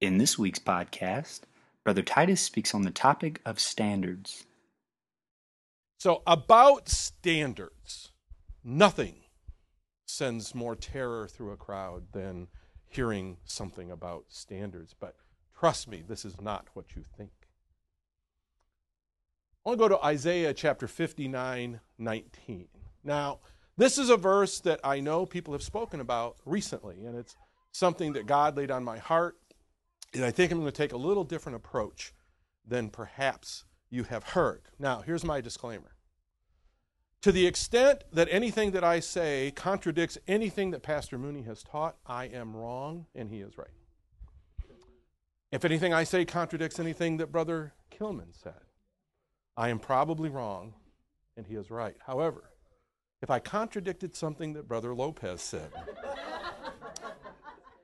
In this week's podcast, Brother Titus speaks on the topic of standards. So, about standards, nothing sends more terror through a crowd than hearing something about standards. But trust me, this is not what you think. I want to go to Isaiah chapter 59 19. Now, this is a verse that I know people have spoken about recently, and it's something that God laid on my heart. And I think I'm going to take a little different approach than perhaps you have heard. Now, here's my disclaimer. To the extent that anything that I say contradicts anything that Pastor Mooney has taught, I am wrong and he is right. If anything I say contradicts anything that Brother Kilman said, I am probably wrong and he is right. However, if I contradicted something that Brother Lopez said,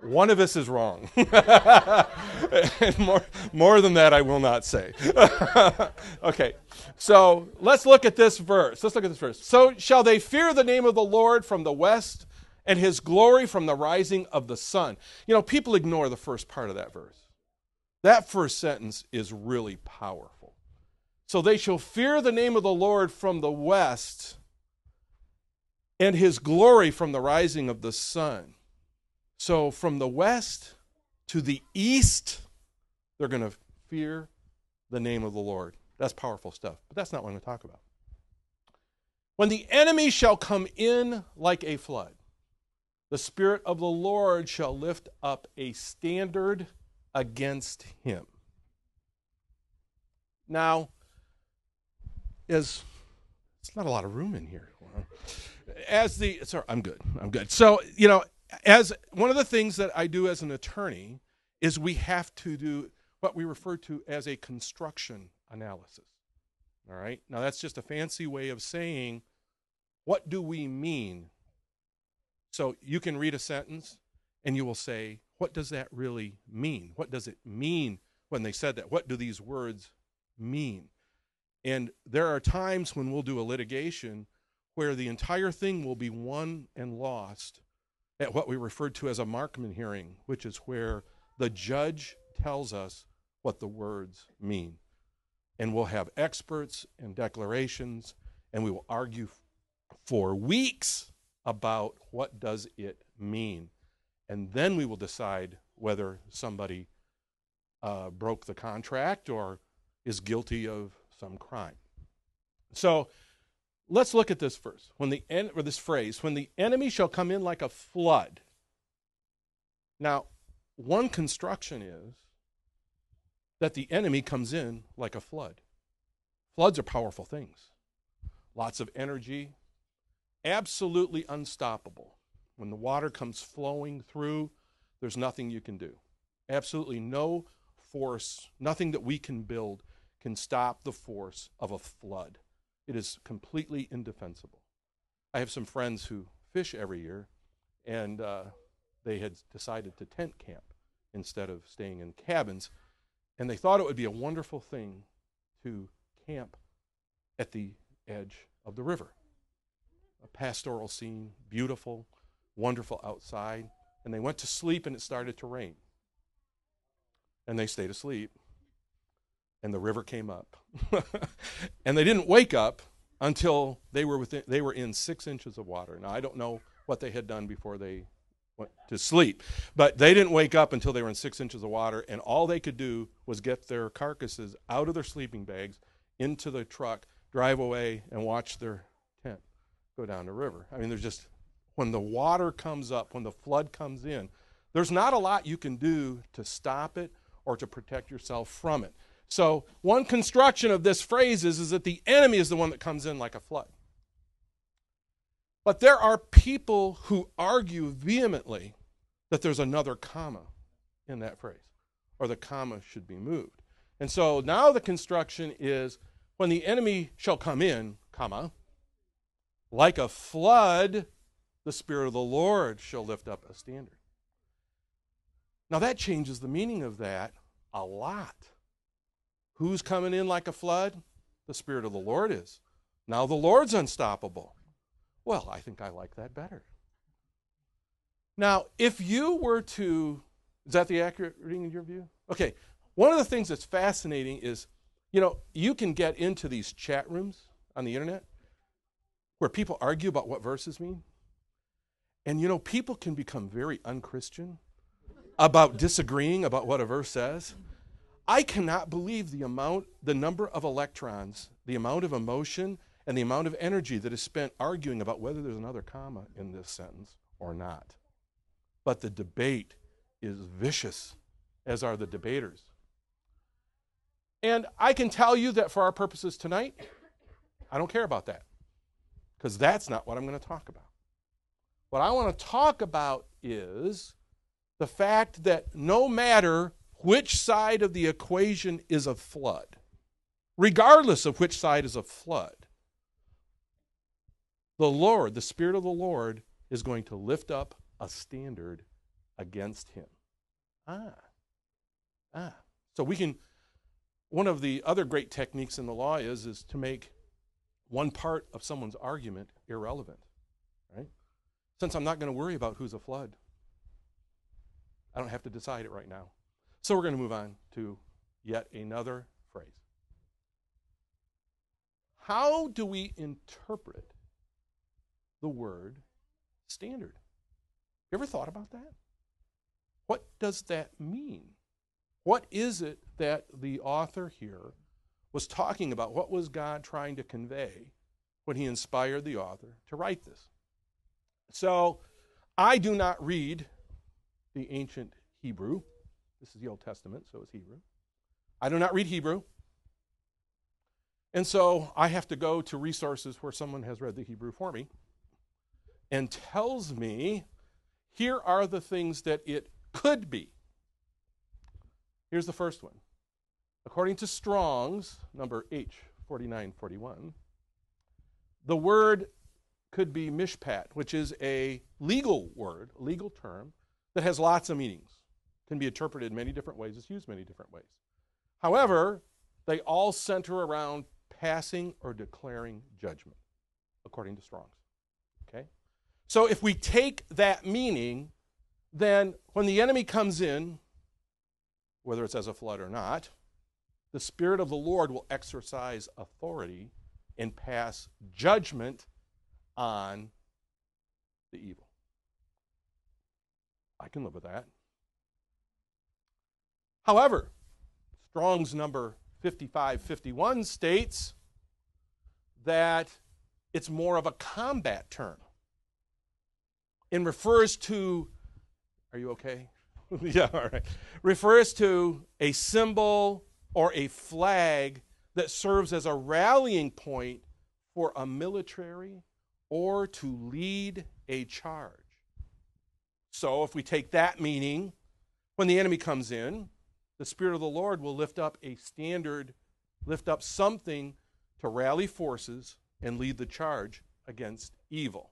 one of us is wrong. and more, more than that, I will not say. okay, so let's look at this verse. Let's look at this verse. So shall they fear the name of the Lord from the west and his glory from the rising of the sun. You know, people ignore the first part of that verse. That first sentence is really powerful. So they shall fear the name of the Lord from the west and his glory from the rising of the sun. So from the west to the east, they're going to fear the name of the Lord. That's powerful stuff. But that's not what I'm going to talk about. When the enemy shall come in like a flood, the Spirit of the Lord shall lift up a standard against him. Now, is it's not a lot of room in here. As the sorry, I'm good. I'm good. So, you know, as one of the things that I do as an attorney is we have to do what we refer to as a construction analysis. All right? Now that's just a fancy way of saying what do we mean? So you can read a sentence and you will say, what does that really mean? What does it mean when they said that? What do these words mean? And there are times when we'll do a litigation where the entire thing will be won and lost at what we referred to as a Markman hearing, which is where the judge tells us what the words mean. And we'll have experts and declarations, and we will argue for weeks about what does it mean. And then we will decide whether somebody uh, broke the contract or is guilty of some crime. So Let's look at this first. When the en- or this phrase, when the enemy shall come in like a flood. Now, one construction is that the enemy comes in like a flood. Floods are powerful things. Lots of energy, absolutely unstoppable. When the water comes flowing through, there's nothing you can do. Absolutely no force, nothing that we can build can stop the force of a flood. It is completely indefensible. I have some friends who fish every year, and uh, they had decided to tent camp instead of staying in cabins. And they thought it would be a wonderful thing to camp at the edge of the river. A pastoral scene, beautiful, wonderful outside. And they went to sleep, and it started to rain. And they stayed asleep and the river came up. and they didn't wake up until they were within, they were in six inches of water. Now I don't know what they had done before they went to sleep, but they didn't wake up until they were in six inches of water, and all they could do was get their carcasses out of their sleeping bags into the truck, drive away, and watch their tent go down the river. I mean, there's just when the water comes up, when the flood comes in, there's not a lot you can do to stop it or to protect yourself from it. So, one construction of this phrase is, is that the enemy is the one that comes in like a flood. But there are people who argue vehemently that there's another comma in that phrase, or the comma should be moved. And so now the construction is when the enemy shall come in, comma, like a flood, the Spirit of the Lord shall lift up a standard. Now that changes the meaning of that a lot. Who's coming in like a flood? The Spirit of the Lord is. Now the Lord's unstoppable. Well, I think I like that better. Now, if you were to Is that the accurate reading in your view? Okay. One of the things that's fascinating is, you know, you can get into these chat rooms on the internet where people argue about what verses mean. And, you know, people can become very unchristian about disagreeing about what a verse says. I cannot believe the amount, the number of electrons, the amount of emotion, and the amount of energy that is spent arguing about whether there's another comma in this sentence or not. But the debate is vicious, as are the debaters. And I can tell you that for our purposes tonight, I don't care about that, because that's not what I'm going to talk about. What I want to talk about is the fact that no matter which side of the equation is a flood, regardless of which side is a flood, the Lord, the Spirit of the Lord, is going to lift up a standard against him. Ah. Ah. So we can one of the other great techniques in the law is is to make one part of someone's argument irrelevant. Right? Since I'm not going to worry about who's a flood, I don't have to decide it right now. So we're going to move on to yet another phrase. How do we interpret the word standard? You ever thought about that? What does that mean? What is it that the author here was talking about? What was God trying to convey when he inspired the author to write this? So, I do not read the ancient Hebrew. This is the Old Testament, so it's Hebrew. I do not read Hebrew. And so I have to go to resources where someone has read the Hebrew for me and tells me here are the things that it could be. Here's the first one. According to Strong's, number H4941, the word could be mishpat, which is a legal word, legal term that has lots of meanings, can be interpreted in many different ways, it's used many different ways. However, they all center around passing or declaring judgment, according to Strong's. Okay? So if we take that meaning, then when the enemy comes in, whether it's as a flood or not, the Spirit of the Lord will exercise authority and pass judgment on the evil. I can live with that. However, Strong's number 5551 states that it's more of a combat term and refers to, are you okay? yeah, all right. Refers to a symbol or a flag that serves as a rallying point for a military or to lead a charge. So, if we take that meaning, when the enemy comes in, the Spirit of the Lord will lift up a standard, lift up something to rally forces and lead the charge against evil.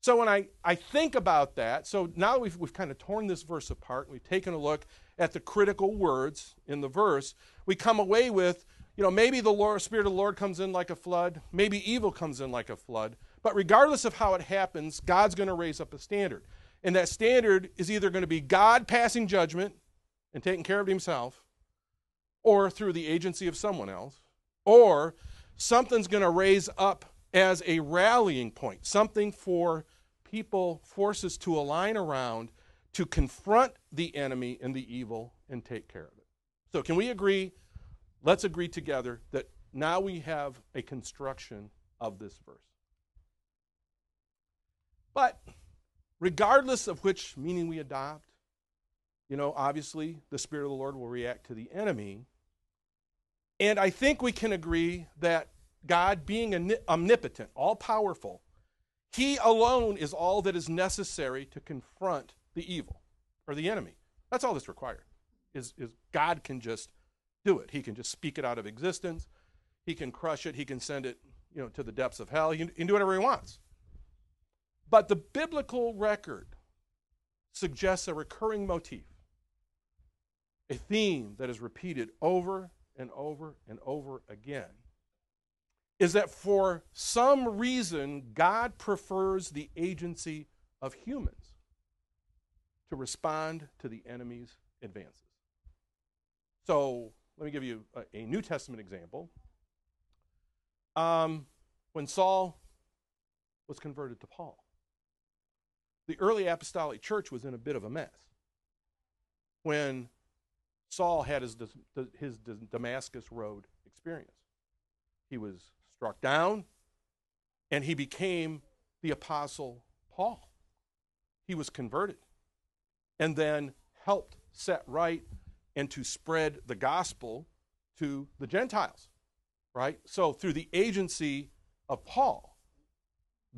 So when I, I think about that, so now we've, we've kind of torn this verse apart, we've taken a look at the critical words in the verse, we come away with, you know, maybe the Lord, Spirit of the Lord comes in like a flood, maybe evil comes in like a flood, but regardless of how it happens, God's going to raise up a standard. And that standard is either going to be God passing judgment and taking care of himself, or through the agency of someone else, or something's going to raise up as a rallying point, something for people, forces to align around to confront the enemy and the evil and take care of it. So, can we agree? Let's agree together that now we have a construction of this verse. But regardless of which meaning we adopt, you know, obviously the Spirit of the Lord will react to the enemy. And I think we can agree that God, being omnipotent, all powerful, He alone is all that is necessary to confront the evil or the enemy. That's all that's required. Is, is God can just do it. He can just speak it out of existence. He can crush it. He can send it, you know, to the depths of hell. He can do whatever he wants. But the biblical record suggests a recurring motif, a theme that is repeated over and over and over again. Is that for some reason God prefers the agency of humans? to respond to the enemy's advances. So let me give you a, a New Testament example. Um, when Saul was converted to Paul, the early apostolic church was in a bit of a mess. When Saul had his, his Damascus Road experience, he was struck down and he became the apostle Paul. He was converted and then helped set right and to spread the gospel to the Gentiles, right? So, through the agency of Paul,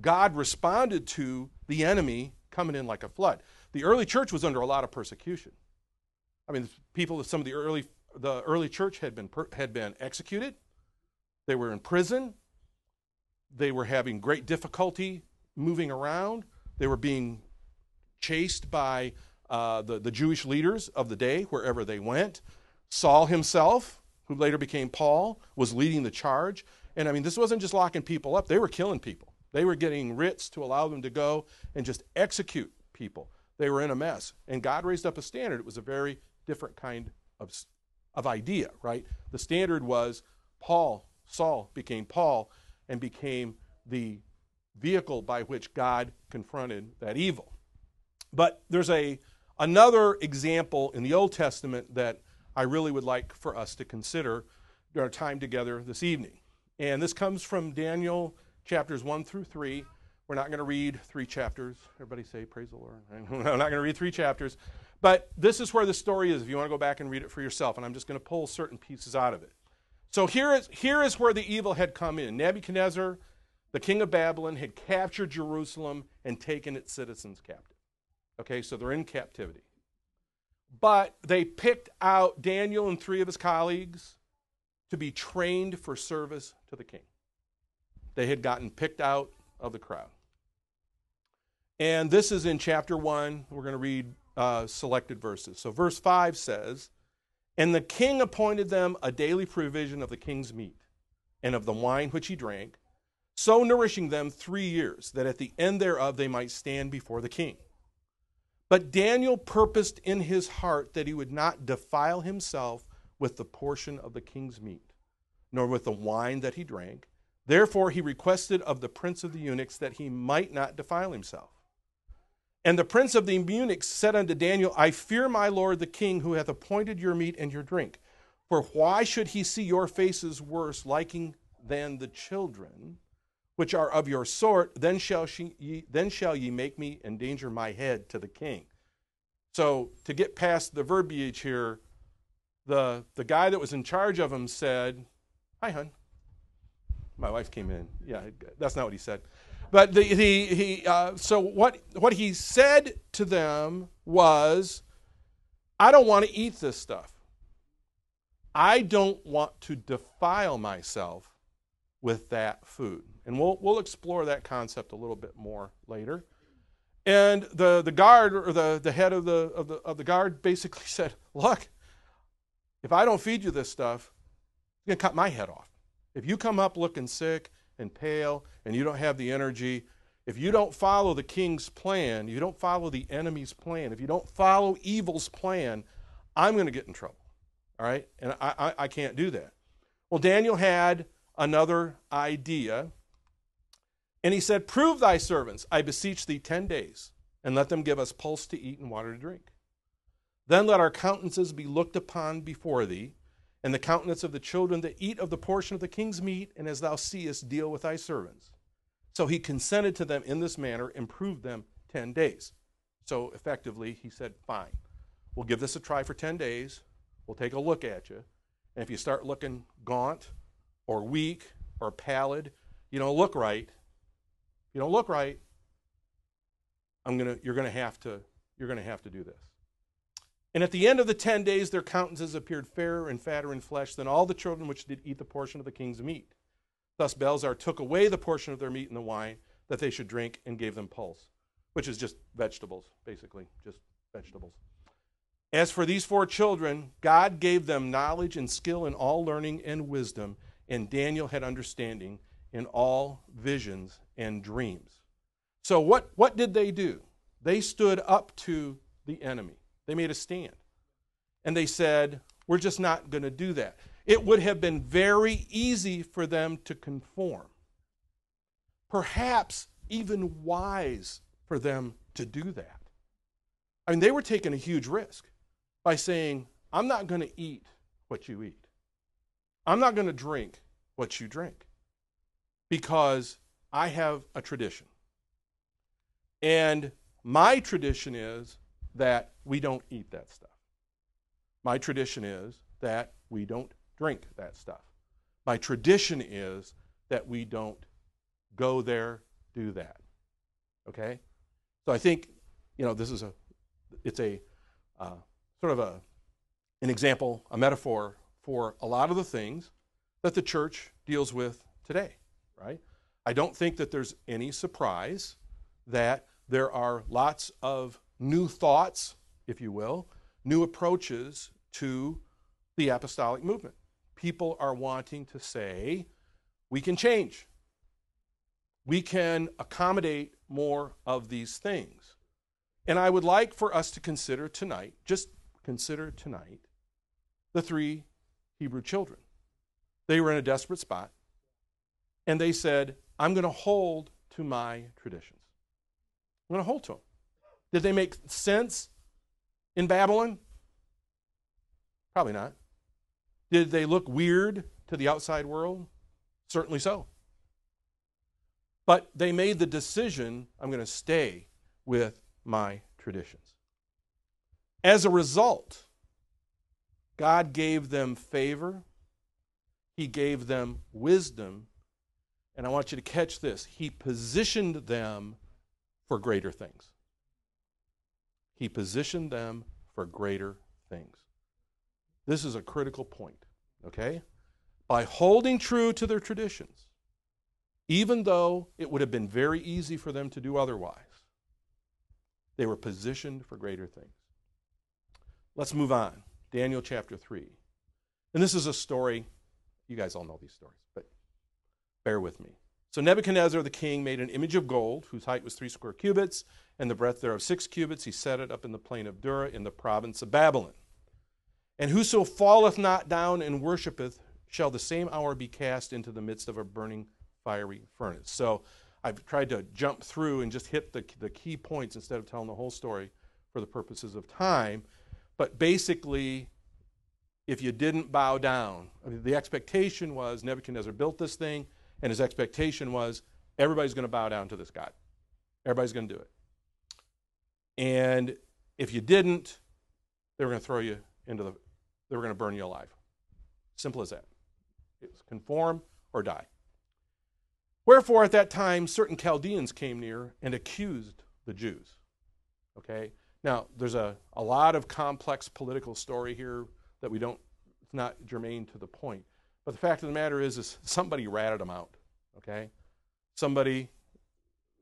God responded to the enemy coming in like a flood. The early church was under a lot of persecution. I mean, people, of some of the early, the early church had been, had been executed. They were in prison. They were having great difficulty moving around. They were being chased by uh, the, the Jewish leaders of the day wherever they went. Saul himself, who later became Paul, was leading the charge. And I mean, this wasn't just locking people up, they were killing people. They were getting writs to allow them to go and just execute people. They were in a mess. And God raised up a standard. It was a very different kind of, of idea, right? The standard was Paul, Saul became Paul and became the vehicle by which God confronted that evil. But there's a Another example in the Old Testament that I really would like for us to consider during our time together this evening. And this comes from Daniel chapters 1 through 3. We're not going to read three chapters. Everybody say, Praise the Lord. I'm not going to read three chapters. But this is where the story is if you want to go back and read it for yourself. And I'm just going to pull certain pieces out of it. So here is, here is where the evil had come in. Nebuchadnezzar, the king of Babylon, had captured Jerusalem and taken its citizens captive. Okay, so they're in captivity. But they picked out Daniel and three of his colleagues to be trained for service to the king. They had gotten picked out of the crowd. And this is in chapter 1. We're going to read uh, selected verses. So, verse 5 says, And the king appointed them a daily provision of the king's meat and of the wine which he drank, so nourishing them three years, that at the end thereof they might stand before the king. But Daniel purposed in his heart that he would not defile himself with the portion of the king's meat, nor with the wine that he drank. Therefore, he requested of the prince of the eunuchs that he might not defile himself. And the prince of the eunuchs said unto Daniel, I fear my lord the king, who hath appointed your meat and your drink. For why should he see your faces worse, liking than the children? which are of your sort, then shall, she, ye, then shall ye make me endanger my head to the king. So, to get past the verbiage here, the, the guy that was in charge of him said, Hi, hun. My wife came in. Yeah, that's not what he said. But the, the, he, uh, so what, what he said to them was, I don't want to eat this stuff. I don't want to defile myself with that food. And we'll, we'll explore that concept a little bit more later. And the, the guard, or the, the head of the, of, the, of the guard, basically said, Look, if I don't feed you this stuff, you're going to cut my head off. If you come up looking sick and pale and you don't have the energy, if you don't follow the king's plan, you don't follow the enemy's plan, if you don't follow evil's plan, I'm going to get in trouble. All right? And I, I, I can't do that. Well, Daniel had another idea and he said, Prove thy servants, I beseech thee, ten days, and let them give us pulse to eat and water to drink. Then let our countenances be looked upon before thee, and the countenance of the children that eat of the portion of the king's meat, and as thou seest, deal with thy servants. So he consented to them in this manner and proved them ten days. So effectively, he said, Fine, we'll give this a try for 10 days. We'll take a look at you. And if you start looking gaunt or weak or pallid, you don't look right, you don't look right, I'm gonna, you're gonna have to, you're gonna have to do this. And at the end of the ten days, their countenances appeared fairer and fatter in flesh than all the children which did eat the portion of the king's meat. Thus Belshazzar took away the portion of their meat and the wine that they should drink and gave them pulse, which is just vegetables, basically, just vegetables. As for these four children, God gave them knowledge and skill in all learning and wisdom, and Daniel had understanding in all visions and dreams. So, what, what did they do? They stood up to the enemy. They made a stand. And they said, We're just not going to do that. It would have been very easy for them to conform. Perhaps even wise for them to do that. I mean, they were taking a huge risk by saying, I'm not going to eat what you eat. I'm not going to drink what you drink because I have a tradition. And my tradition is that we don't eat that stuff. My tradition is that we don't drink that stuff. My tradition is that we don't go there, do that. Okay? So I think, you know, this is a, it's a uh, sort of a, an example, a metaphor for a lot of the things that the church deals with today, right? I don't think that there's any surprise that there are lots of new thoughts, if you will, new approaches to the apostolic movement. People are wanting to say, we can change. We can accommodate more of these things. And I would like for us to consider tonight, just consider tonight, the three Hebrew children. They were in a desperate spot, and they said, I'm going to hold to my traditions. I'm going to hold to them. Did they make sense in Babylon? Probably not. Did they look weird to the outside world? Certainly so. But they made the decision I'm going to stay with my traditions. As a result, God gave them favor, He gave them wisdom, and I want you to catch this He positioned them for greater things. He positioned them for greater things. This is a critical point, okay? By holding true to their traditions, even though it would have been very easy for them to do otherwise, they were positioned for greater things. Let's move on. Daniel chapter 3. And this is a story, you guys all know these stories, but bear with me. So Nebuchadnezzar the king made an image of gold, whose height was three square cubits, and the breadth thereof six cubits. He set it up in the plain of Dura in the province of Babylon. And whoso falleth not down and worshipeth shall the same hour be cast into the midst of a burning fiery furnace. So I've tried to jump through and just hit the, the key points instead of telling the whole story for the purposes of time. But basically, if you didn't bow down, I mean, the expectation was Nebuchadnezzar built this thing, and his expectation was everybody's going to bow down to this God. Everybody's going to do it. And if you didn't, they were going to throw you into the, they were going to burn you alive. Simple as that. It was conform or die. Wherefore, at that time, certain Chaldeans came near and accused the Jews. Okay? Now, there's a, a lot of complex political story here that we don't, it's not germane to the point. But the fact of the matter is, is somebody ratted them out. Okay? Somebody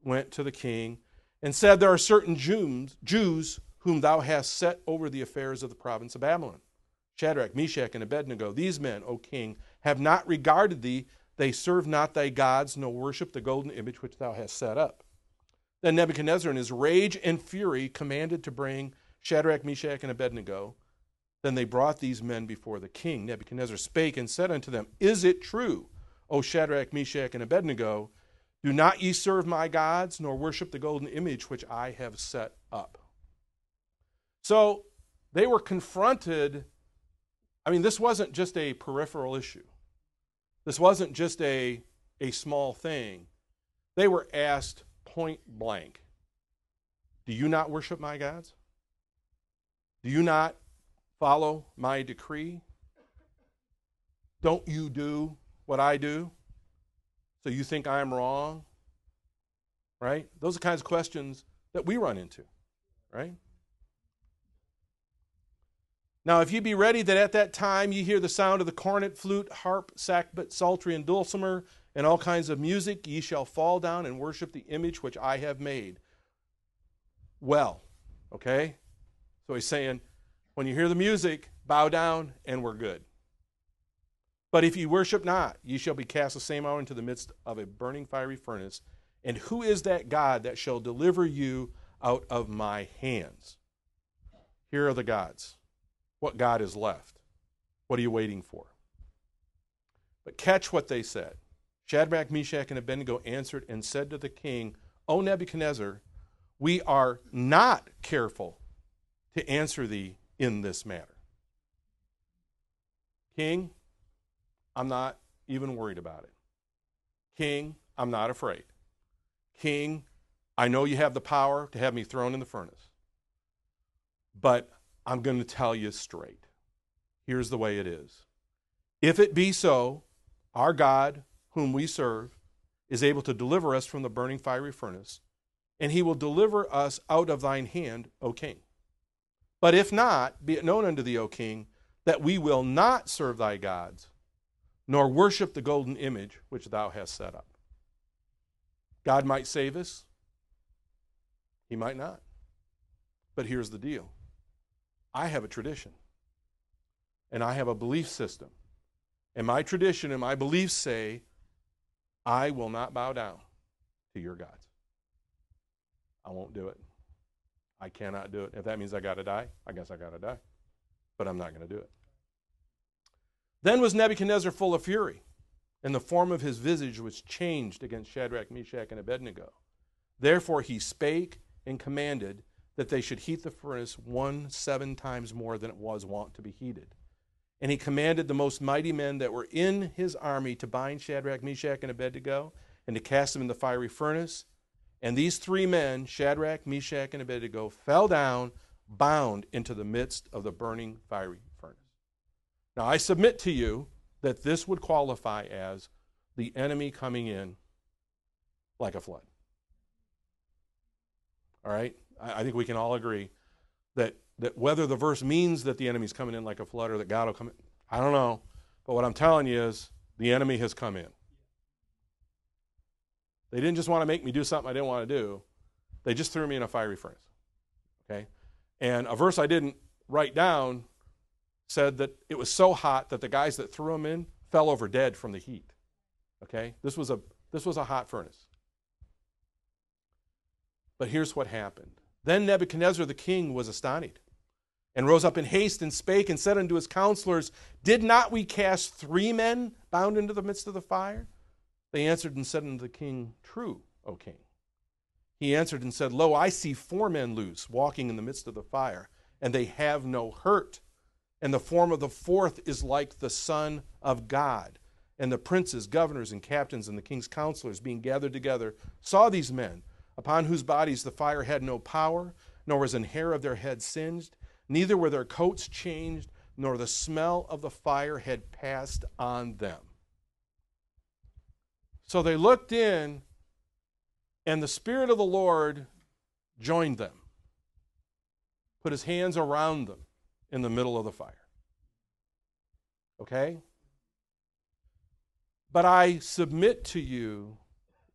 went to the king and said, There are certain Jews whom thou hast set over the affairs of the province of Babylon. Shadrach, Meshach, and Abednego, these men, O king, have not regarded thee. They serve not thy gods, nor worship the golden image which thou hast set up. Then Nebuchadnezzar, in his rage and fury, commanded to bring Shadrach, Meshach, and Abednego. Then they brought these men before the king. Nebuchadnezzar spake and said unto them, Is it true, O Shadrach, Meshach, and Abednego, do not ye serve my gods, nor worship the golden image which I have set up? So they were confronted. I mean, this wasn't just a peripheral issue, this wasn't just a, a small thing. They were asked point blank Do you not worship my gods? Do you not follow my decree? Don't you do what I do? So you think I'm wrong? Right? Those are kinds of questions that we run into, right? Now, if you be ready that at that time you hear the sound of the cornet, flute, harp, sackbut, psaltery, and dulcimer, and all kinds of music, ye shall fall down and worship the image which I have made. Well, okay? So he's saying, when you hear the music, bow down and we're good. But if ye worship not, ye shall be cast the same hour into the midst of a burning fiery furnace. And who is that God that shall deliver you out of my hands? Here are the gods. What God is left? What are you waiting for? But catch what they said. Shadrach, Meshach, and Abednego answered and said to the king, O Nebuchadnezzar, we are not careful to answer thee in this matter. King, I'm not even worried about it. King, I'm not afraid. King, I know you have the power to have me thrown in the furnace, but I'm going to tell you straight. Here's the way it is. If it be so, our God, whom we serve, is able to deliver us from the burning fiery furnace, and he will deliver us out of thine hand, O king. But if not, be it known unto thee, O king, that we will not serve thy gods, nor worship the golden image which thou hast set up. God might save us, he might not. But here's the deal I have a tradition, and I have a belief system. And my tradition and my beliefs say, I will not bow down to your gods. I won't do it. I cannot do it. If that means I got to die, I guess I got to die. But I'm not going to do it. Then was Nebuchadnezzar full of fury, and the form of his visage was changed against Shadrach, Meshach, and Abednego. Therefore he spake and commanded that they should heat the furnace one seven times more than it was wont to be heated. And he commanded the most mighty men that were in his army to bind Shadrach, Meshach, and Abednego, and to cast them in the fiery furnace. And these three men, Shadrach, Meshach, and Abednego, fell down, bound into the midst of the burning fiery furnace. Now, I submit to you that this would qualify as the enemy coming in like a flood. All right? I, think we can all agree that, that whether the verse means that the enemy's coming in like a flood or that God will come in, I don't know. But what I'm telling you is the enemy has come in. They didn't just want to make me do something I didn't want to do, they just threw me in a fiery furnace. Okay? And a verse I didn't write down said that it was so hot that the guys that threw him in fell over dead from the heat. Okay? This was a this was a hot furnace. But here's what happened. Then Nebuchadnezzar the king was astonished, and rose up in haste and spake and said unto his counselors, Did not we cast three men bound into the midst of the fire? They answered and said unto the king, True, O king. He answered and said, Lo, I see four men loose, walking in the midst of the fire, and they have no hurt and the form of the fourth is like the Son of God. And the princes, governors, and captains, and the king's counselors, being gathered together, saw these men, upon whose bodies the fire had no power, nor was an hair of their head singed, neither were their coats changed, nor the smell of the fire had passed on them. So they looked in, and the Spirit of the Lord joined them, put his hands around them in the middle of the fire. Okay? But I submit to you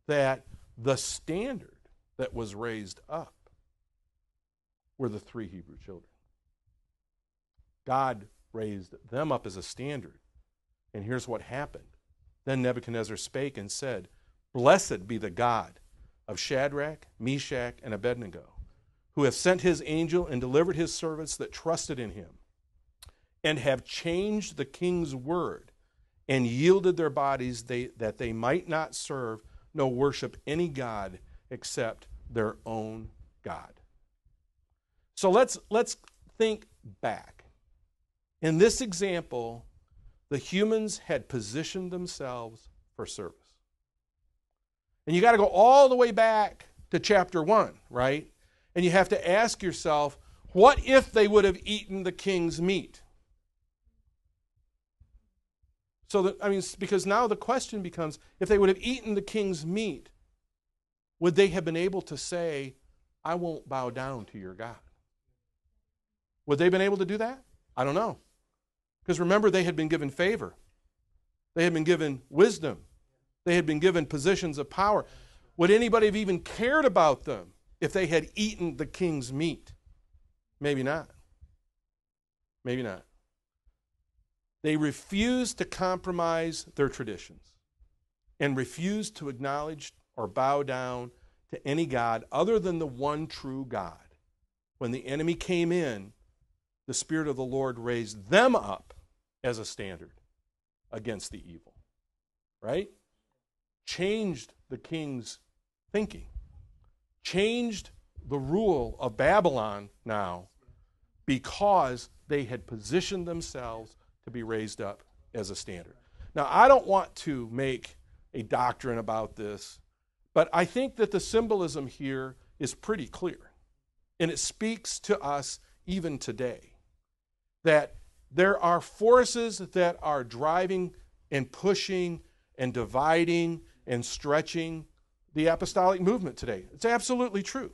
that the standard that was raised up were the three Hebrew children. God raised them up as a standard. And here's what happened. Then Nebuchadnezzar spake and said, Blessed be the God of Shadrach, Meshach, and Abednego who hath sent his angel and delivered his servants that trusted in him, and have changed the king's word, and yielded their bodies they, that they might not serve nor worship any God except their own God. So let's, let's think back. In this example, the humans had positioned themselves for service. And you got to go all the way back to chapter 1, right? And you have to ask yourself, what if they would have eaten the king's meat? So that, I mean, because now the question becomes if they would have eaten the king's meat, would they have been able to say, I won't bow down to your God? Would they have been able to do that? I don't know. Because remember, they had been given favor, they had been given wisdom, they had been given positions of power. Would anybody have even cared about them? if they had eaten the king's meat? Maybe not. Maybe not. They refused to compromise their traditions and refused to acknowledge or bow down to any God other than the one true God. When the enemy came in the Spirit of the Lord raised them up as a standard against the evil. Right? Changed the king's thinking, changed the rule of Babylon now because they had positioned themselves to be raised up as a standard. Now, I don't want to make a doctrine about this, but I think that the symbolism here is pretty clear. And it speaks to us even today that there are forces that are driving and pushing and dividing and stretching the apostolic movement today. It's absolutely true.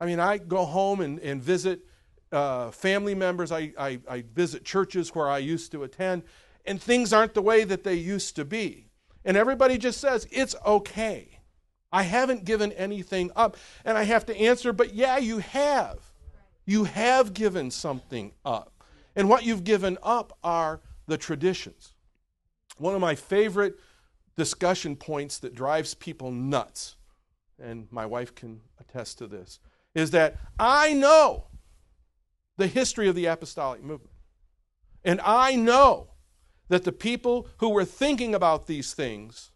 I mean, I go home and, and visit uh, family members, I, I, I visit churches where I used to attend, and things aren't the way that they used to be. And everybody just says, it's okay. I haven't given anything up. And I have to answer, but yeah, you have. You have given something up. And what you've given up are the traditions. One of my favorite discussion points that drives people nuts, and my wife can attest to this, is that I know the history of the apostolic movement. And I know that the people who were thinking about these things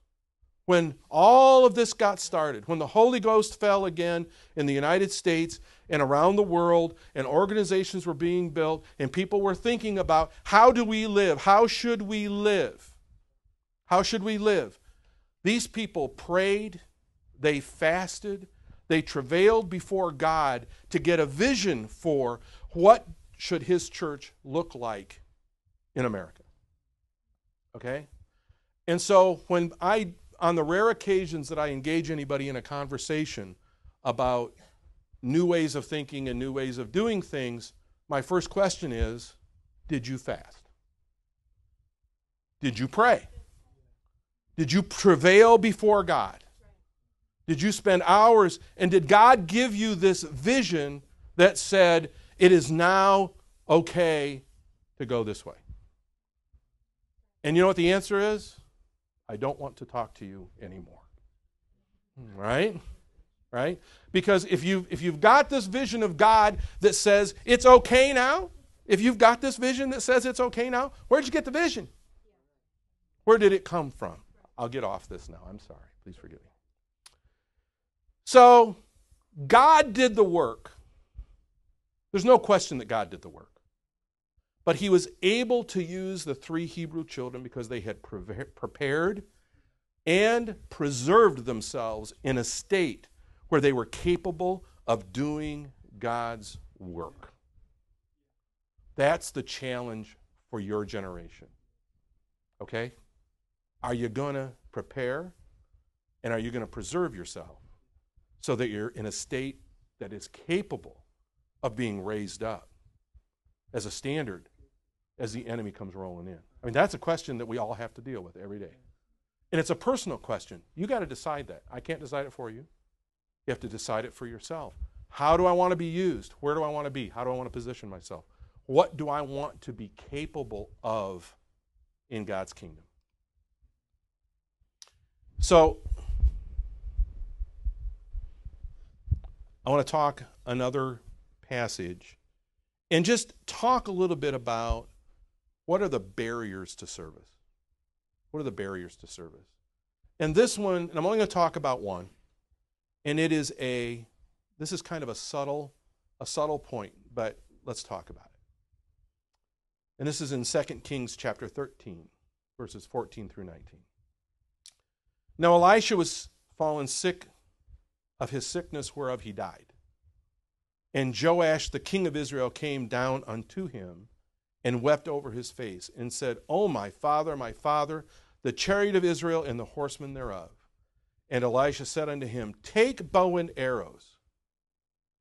when all of this got started, when the Holy Ghost fell again in the United States and around the world, and organizations were being built, and people were thinking about how do we live? How should we live? How should we live? These people prayed, they fasted, they travailed before God to get a vision for what should his church look like in America. Okay? And so when I on the rare occasions that I engage anybody in a conversation about new ways of thinking and new ways of doing things, my first question is Did you fast? Did you pray? Did you travail before God? Did you spend hours? And did God give you this vision that said, it is now okay to go this way? And you know what the answer is? I don't want to talk to you anymore. Hmm, right? Right? Because if you if you've got this vision of God that says it's okay now, if you've got this vision that says it's okay now, where'd you get the vision? Where did it come from? I'll get off this now. I'm sorry. Please forgive me. So, God did the work. There's no question that God did the work. But he was able to use the three Hebrew children because they had prepared and preserved themselves in a state where they were capable of doing God's work. That's the challenge for your generation. Okay? Are you going to prepare and are you going to preserve yourself so that you're in a state that is capable of being raised up as a standard as the enemy comes rolling in? I mean, that's a question that we all have to deal with every day. And it's a personal question. You got to decide that. I can't decide it for you. You have to decide it for yourself. How do I want to be used? Where do I want to be? How do I want to position myself? What do I want to be capable of in God's kingdom? So, I want to talk another passage and just talk a little bit about what are the barriers to service? What are the barriers to service? And this one, and I'm only going to talk about one, and it is a this is kind of a subtle a subtle point, but let's talk about it. And this is in 2 Kings chapter 13, verses 14 through 19. Now Elisha was fallen sick of his sickness whereof he died. And Joash the king of Israel came down unto him and wept over his face, and said, O my father, my father, the chariot of Israel and the horsemen thereof. And Elisha said unto him, Take bow and arrows.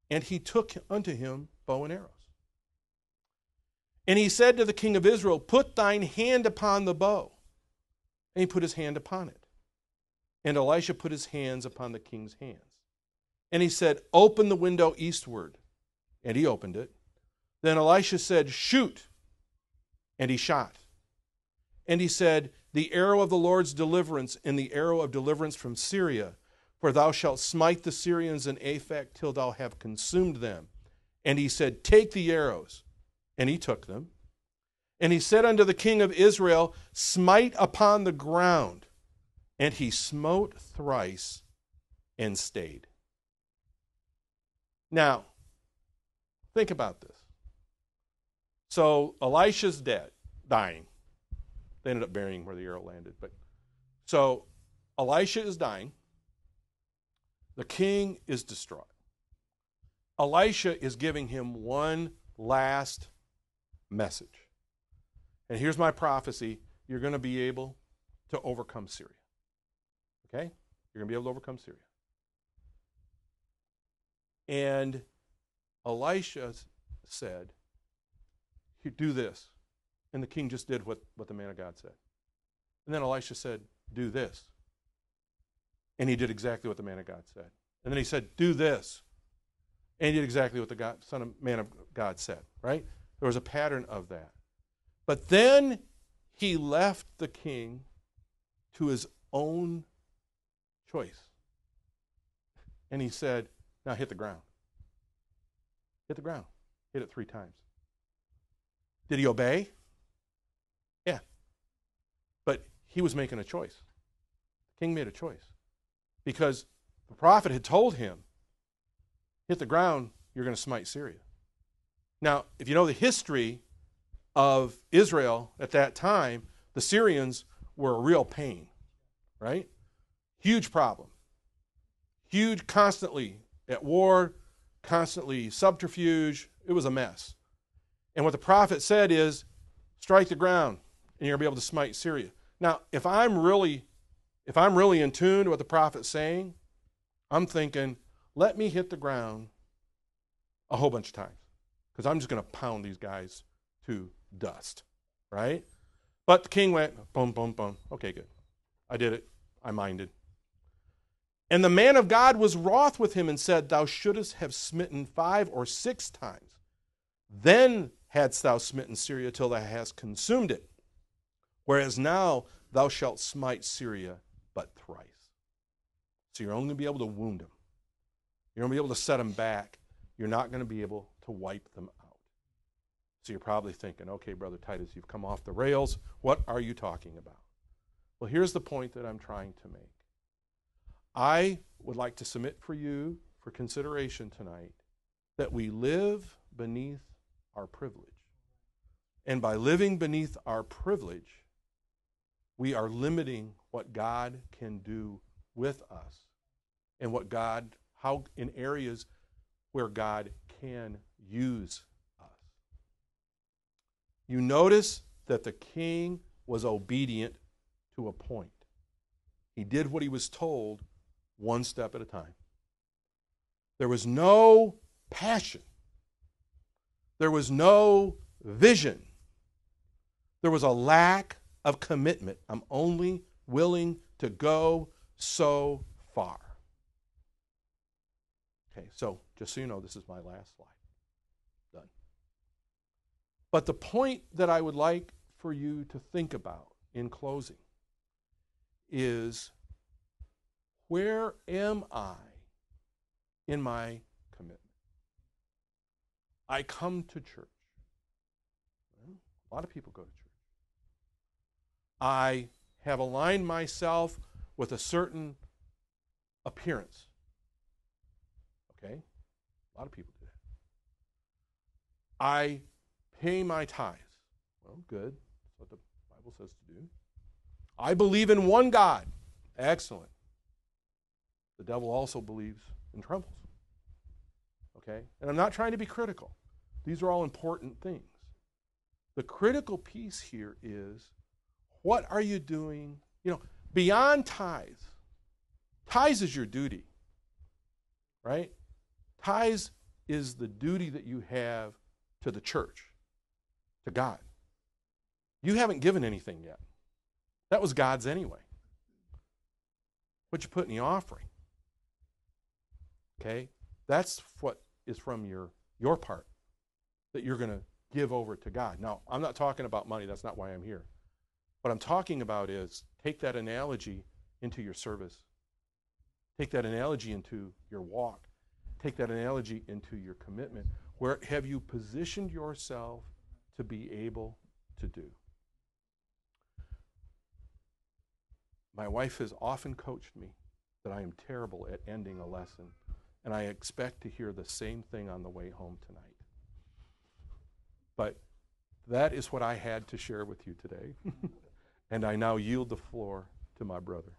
And he took unto him bow and arrows. And he said to the king of Israel, Put thine hand upon the bow. And he put his hand upon it. And Elisha put his hands upon the king's hands. And he said, Open the window eastward. And he opened it. Then Elisha said, Shoot and he shot. And he said, The arrow of the Lord's deliverance and the arrow of deliverance from Syria, for thou shalt smite the Syrians in Aphek till thou have consumed them. And he said, Take the arrows. And he took them. And he said unto the king of Israel, Smite upon the ground. And he smote thrice and stayed. Now, think about this. So Elisha's dead, dying. They ended up burying where the arrow landed. But so Elisha is dying. The king is distraught. Elisha is giving him one last message. And here's my prophecy you're going to be able to overcome Syria. Okay? You're going to be able to overcome Syria. And Elisha said, Do this. And the king just did what, what the man of God said. And then Elisha said, Do this. And he did exactly what the man of God said. And then he said, Do this. And he did exactly what the God, son of man of God said, right? There was a pattern of that. But then he left the king to his own choice. And he said, Now hit the ground. Hit the ground. Hit it three times. Did he obey? Yeah. But he was making a choice. The king made a choice. Because the prophet had told him, hit the ground, you're going to smite Syria. Now, if you know the history of Israel at that time, the Syrians were a real pain, right? Huge problem. Huge, constantly at war, constantly subterfuge. It was a mess. And what the prophet said is strike the ground and you're going to be able to smite Syria. Now, if I'm really if I'm really in tune to what the prophet's saying, I'm thinking, let me hit the ground a whole bunch of times because I'm just going to pound these guys to dust, right? But the king went, boom, boom, boom. Okay, good. I did it. I minded. And the man of God was wroth with him and said, Thou shouldest have smitten five or six times. Then hadst thou smitten Syria till thou hast consumed it. Whereas now thou shalt smite Syria but thrice. So you're only going to be able to wound them. You're going to be able to set them back. You're not going to be able to wipe them out. So you're probably thinking, okay, Brother Titus, you've come off the rails. What are you talking about? Well, here's the point that I'm trying to make. I would like to submit for you for consideration tonight that we live beneath our privilege. And by living beneath our privilege, we are limiting what God can do with us and what God, how in areas where God can use us. You notice that the king was obedient to a point. He did what he was told one step at a time. There was no passion. There was no vision. There was a lack of commitment. I'm only willing to go so far. Okay, so just so you know, this is my last slide. Done. But the point that I would like for you to think about in closing is where am I in my? I come to church. A lot of people go to church. I have aligned myself with a certain appearance. Okay? A lot of people do that. I pay my tithes. Well, good. That's what the Bible says to do. I believe in one God. Excellent. The devil also believes and trembles. Okay? And I'm not trying to be critical. These are all important things. The critical piece here is what are you doing? You know, beyond tithes. Tithes is your duty, right? Tithes is the duty that you have to the church, to God. You haven't given anything yet. That was God's anyway. What you put in the offering. Okay? That's what is from your your part that you're going to give over to God. Now, I'm not talking about money. That's not why I'm here. What I'm talking about is take that analogy into your service. Take that analogy into your walk. Take that analogy into your commitment. Where have you positioned yourself to be able to do. My wife has often coached me that I am terrible at ending a lesson, and I expect to hear the same thing on the way home tonight. But that is what I had to share with you today, and I now yield the floor to my brother.